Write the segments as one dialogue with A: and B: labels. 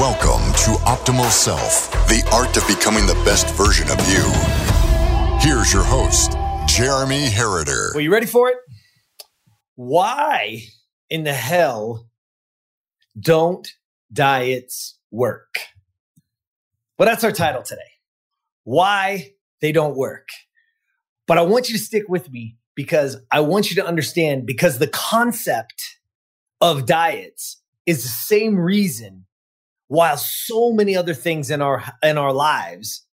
A: Welcome to Optimal Self, the art of becoming the best version of you. Here's your host, Jeremy Herriter.
B: Well, you ready for it? Why in the hell don't diets work? Well, that's our title today. Why they don't work. But I want you to stick with me because I want you to understand because the concept of diets is the same reason while so many other things in our in our lives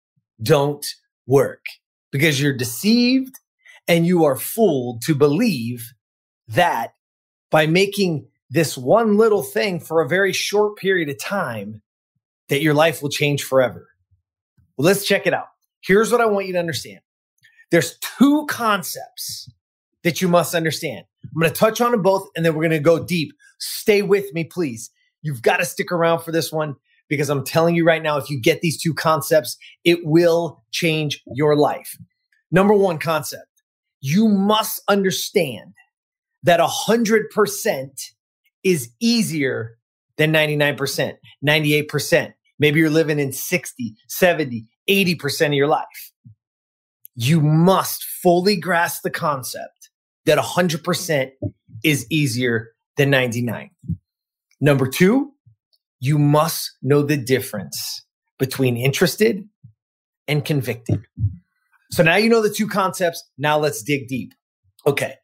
B: don't work because you're deceived and you are fooled to believe that by making this one little thing for a very short period of time that your life will change forever. Well, let's check it out. Here's what I want you to understand. There's two concepts that you must understand. I'm going to touch on them both and then we're going to go deep. Stay with me, please. You've got to stick around for this one because I'm telling you right now, if you get these two concepts, it will change your life. Number one concept you must understand that 100% is easier than 99%, 98%. Maybe you're living in 60, 70, 80% of your life. You must fully grasp the concept that 100% is easier than 99. Number two, you must know the difference between interested and convicted. So now you know the two concepts. Now let's dig deep. Okay.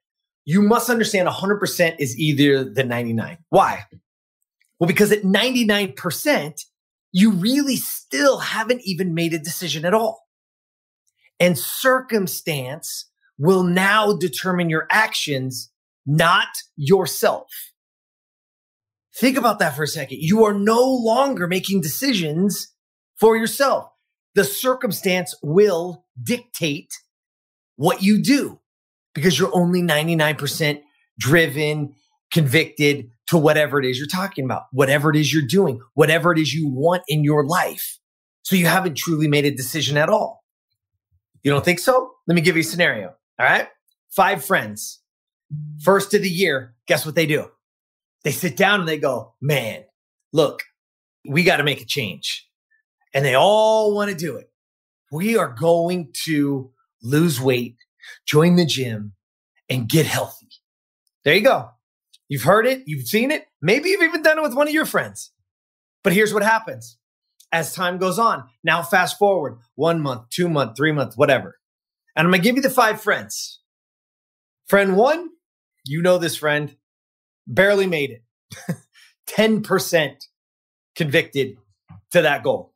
B: You must understand 100% is either the 99. Why? Well, because at 99%, you really still haven't even made a decision at all. And circumstance will now determine your actions, not yourself. Think about that for a second. You are no longer making decisions for yourself. The circumstance will dictate what you do because you're only 99% driven, convicted to whatever it is you're talking about, whatever it is you're doing, whatever it is you want in your life. So you haven't truly made a decision at all. You don't think so? Let me give you a scenario. All right. Five friends. First of the year, guess what they do? They sit down and they go, man, look, we got to make a change. And they all want to do it. We are going to lose weight, join the gym, and get healthy. There you go. You've heard it, you've seen it. Maybe you've even done it with one of your friends. But here's what happens as time goes on. Now, fast forward one month, two month, three months, whatever. And I'm going to give you the five friends. Friend one, you know this friend, barely made it. 10% convicted to that goal.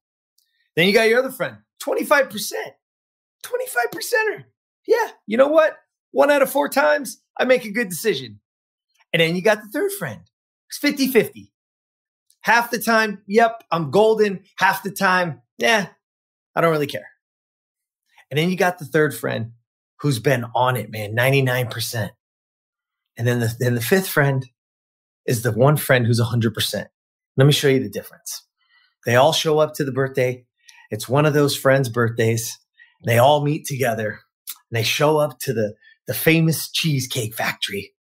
B: Then you got your other friend, 25%. 25%er. Yeah, you know what? One out of four times, I make a good decision. And then you got the third friend. It's 50 50. Half the time, yep, I'm golden. Half the time, yeah, I don't really care. And then you got the third friend who's been on it, man, 99%. And then the, then the fifth friend is the one friend who's 100%. Let me show you the difference. They all show up to the birthday. It's one of those friends' birthdays. They all meet together. And they show up to the, the famous cheesecake factory.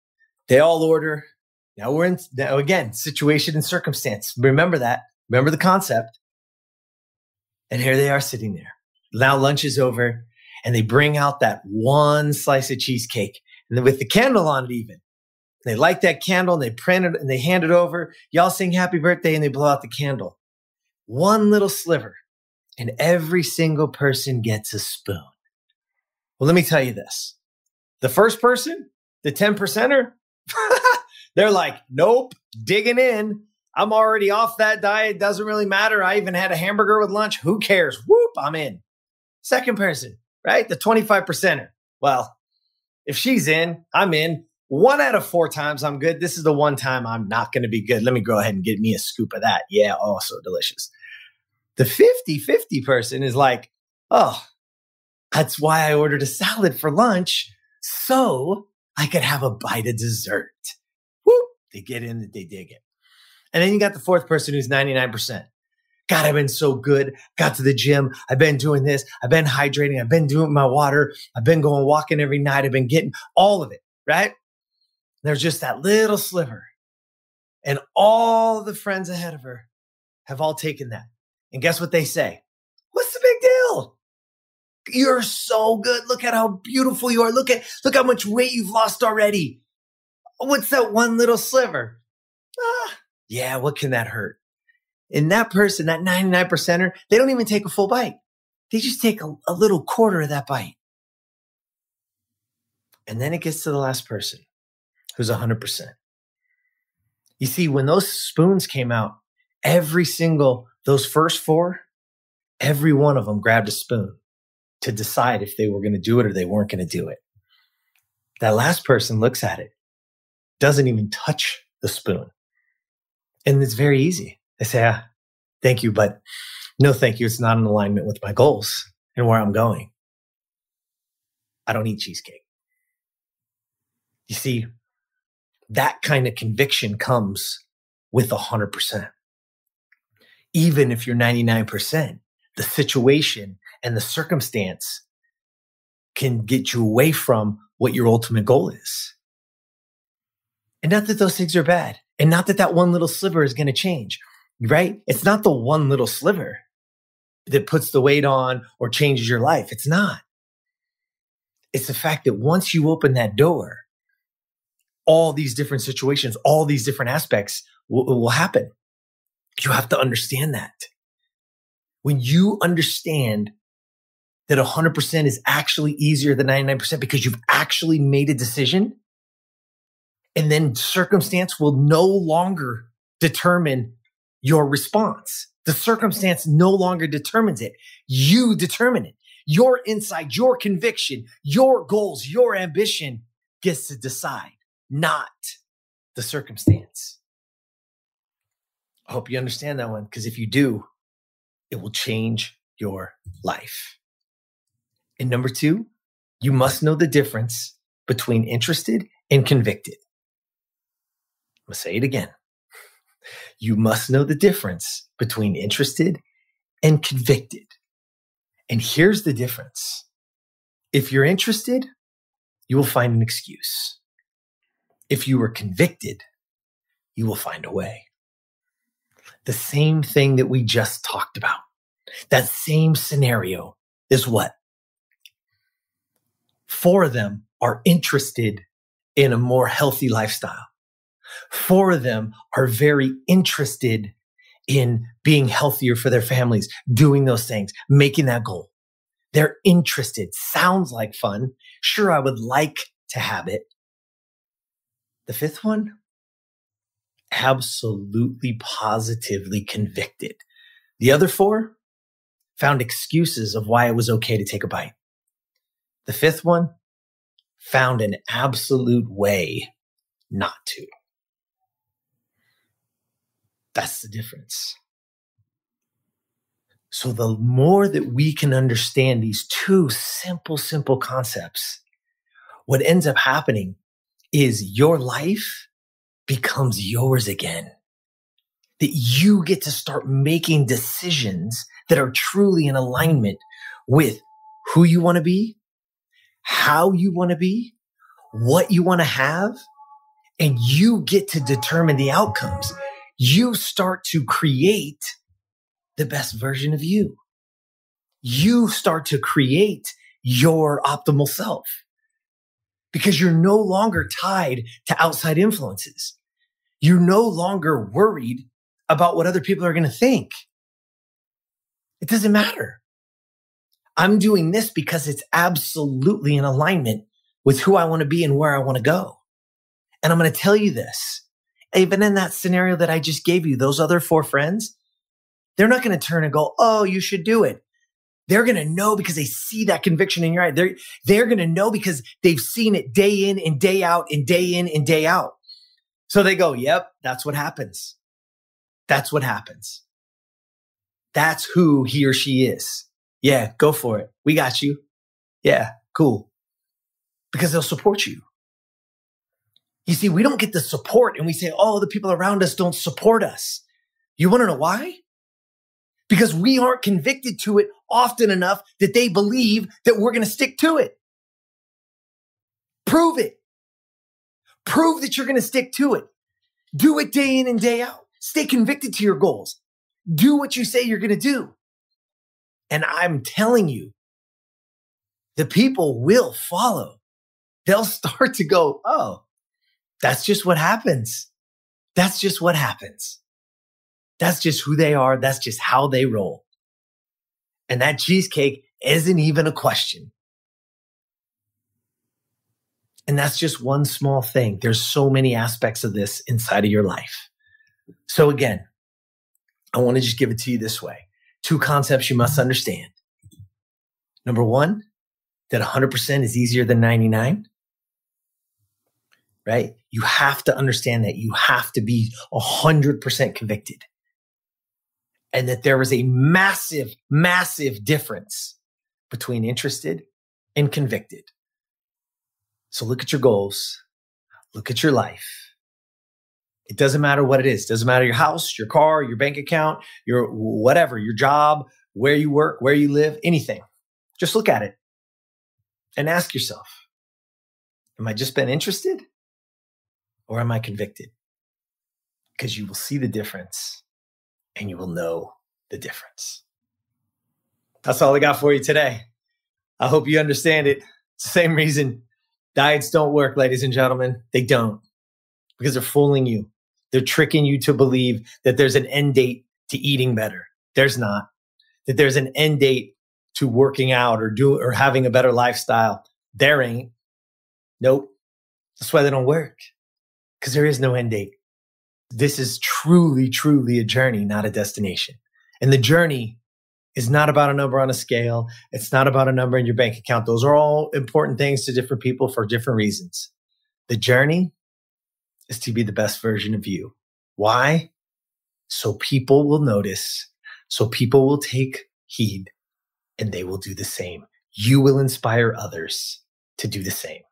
B: They all order. Now we're in, now again, situation and circumstance. Remember that. Remember the concept. And here they are sitting there. Now lunch is over and they bring out that one slice of cheesecake and with the candle on it even. They light that candle and they print it and they hand it over. Y'all sing happy birthday and they blow out the candle. One little sliver and every single person gets a spoon. Well, let me tell you this. The first person, the 10 percenter, they're like, nope, digging in. I'm already off that diet. Doesn't really matter. I even had a hamburger with lunch. Who cares? Whoop, I'm in. Second person, right? The 25 percenter. Well, if she's in, I'm in. One out of four times I'm good. This is the one time I'm not going to be good. Let me go ahead and get me a scoop of that. Yeah, oh, so delicious. The 50 50 person is like, oh, that's why I ordered a salad for lunch so I could have a bite of dessert. Whoop, they get in, they dig it. And then you got the fourth person who's 99%. God, I've been so good. Got to the gym. I've been doing this. I've been hydrating. I've been doing my water. I've been going walking every night. I've been getting all of it, right? There's just that little sliver. And all the friends ahead of her have all taken that. And guess what they say? What's the big deal? You're so good. Look at how beautiful you are. Look at look how much weight you've lost already. What's that one little sliver? Ah, yeah, what can that hurt? And that person, that 99 percenter, they don't even take a full bite. They just take a, a little quarter of that bite. And then it gets to the last person who's 100%. You see, when those spoons came out, every single, those first four, every one of them grabbed a spoon to decide if they were going to do it or they weren't going to do it. That last person looks at it, doesn't even touch the spoon. And it's very easy. They say, ah, thank you, but no, thank you. It's not in alignment with my goals and where I'm going. I don't eat cheesecake. You see, that kind of conviction comes with 100%. Even if you're 99%, the situation and the circumstance can get you away from what your ultimate goal is. And not that those things are bad, and not that that one little sliver is going to change, right? It's not the one little sliver that puts the weight on or changes your life. It's not. It's the fact that once you open that door, all these different situations, all these different aspects will, will happen. You have to understand that. When you understand that 100% is actually easier than 99% because you've actually made a decision, and then circumstance will no longer determine your response. The circumstance no longer determines it. You determine it. Your insight, your conviction, your goals, your ambition gets to decide not the circumstance. I hope you understand that one because if you do, it will change your life. And number two, you must know the difference between interested and convicted. I'm going to say it again. You must know the difference between interested and convicted. And here's the difference. If you're interested, you will find an excuse if you were convicted, you will find a way. The same thing that we just talked about, that same scenario is what? Four of them are interested in a more healthy lifestyle. Four of them are very interested in being healthier for their families, doing those things, making that goal. They're interested. Sounds like fun. Sure, I would like to have it, the fifth one, absolutely positively convicted. The other four found excuses of why it was okay to take a bite. The fifth one found an absolute way not to. That's the difference. So the more that we can understand these two simple, simple concepts, what ends up happening is your life becomes yours again. That you get to start making decisions that are truly in alignment with who you want to be, how you want to be, what you want to have, and you get to determine the outcomes. You start to create the best version of you. You start to create your optimal self because you're no longer tied to outside influences. You're no longer worried about what other people are going to think. It doesn't matter. I'm doing this because it's absolutely in alignment with who I want to be and where I want to go. And I'm going to tell you this. Even in that scenario that I just gave you, those other four friends, they're not going to turn and go, Oh, you should do it they're going to know because they see that conviction in your eye. They're, they're going to know because they've seen it day in and day out and day in and day out. So they go, yep, that's what happens. That's what happens. That's who he or she is. Yeah, go for it. We got you. Yeah, cool. Because they'll support you. You see, we don't get the support and we say, oh, the people around us don't support us. You want to know why? Because we aren't convicted to it often enough that they believe that we're going to stick to it. Prove it. Prove that you're going to stick to it. Do it day in and day out. Stay convicted to your goals. do what you say you're going to do. And I'm telling you, the people will follow. They'll start to go, oh, that's just what happens. That's just what happens. That's just who they are. That's just how they roll. And that cheesecake isn't even a question. And that's just one small thing. There's so many aspects of this inside of your life. So again, I want to just give it to you this way. Two concepts you must understand. Number one, that 100% is easier than 99. Right? You have to understand that you have to be 100% convicted. And that there is a massive, massive difference between interested and convicted. So look at your goals, look at your life. It doesn't matter what it is. It doesn't matter your house, your car, your bank account, your whatever, your job, where you work, where you live, anything. Just look at it and ask yourself, am I just been interested or am I convicted? Because you will see the difference and you will know the difference. That's all I got for you today. I hope you understand it. Same reason Diets don't work, ladies and gentlemen. They don't because they're fooling you. They're tricking you to believe that there's an end date to eating better. There's not. That there's an end date to working out or do or having a better lifestyle. There ain't. Nope. That's why they don't work. Because there is no end date. This is truly, truly a journey, not a destination. And the journey is not about a number on a scale. It's not about a number in your bank account. Those are all important things to different people for different reasons. The journey is to be the best version of you. Why? So people will notice, so people will take heed and they will do the same. You will inspire others to do the same.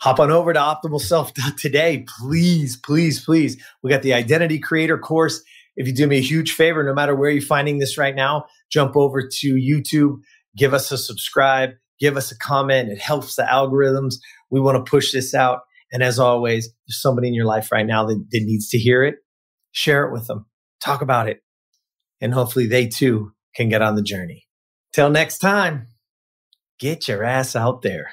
B: Hop on over to optimalself.today. Please, please, please. We got the identity creator course. If you do me a huge favor, no matter where you're finding this right now, jump over to YouTube, give us a subscribe, give us a comment. It helps the algorithms. We want to push this out. And as always, there's somebody in your life right now that, that needs to hear it. Share it with them. Talk about it. And hopefully they too can get on the journey. Till next time, get your ass out there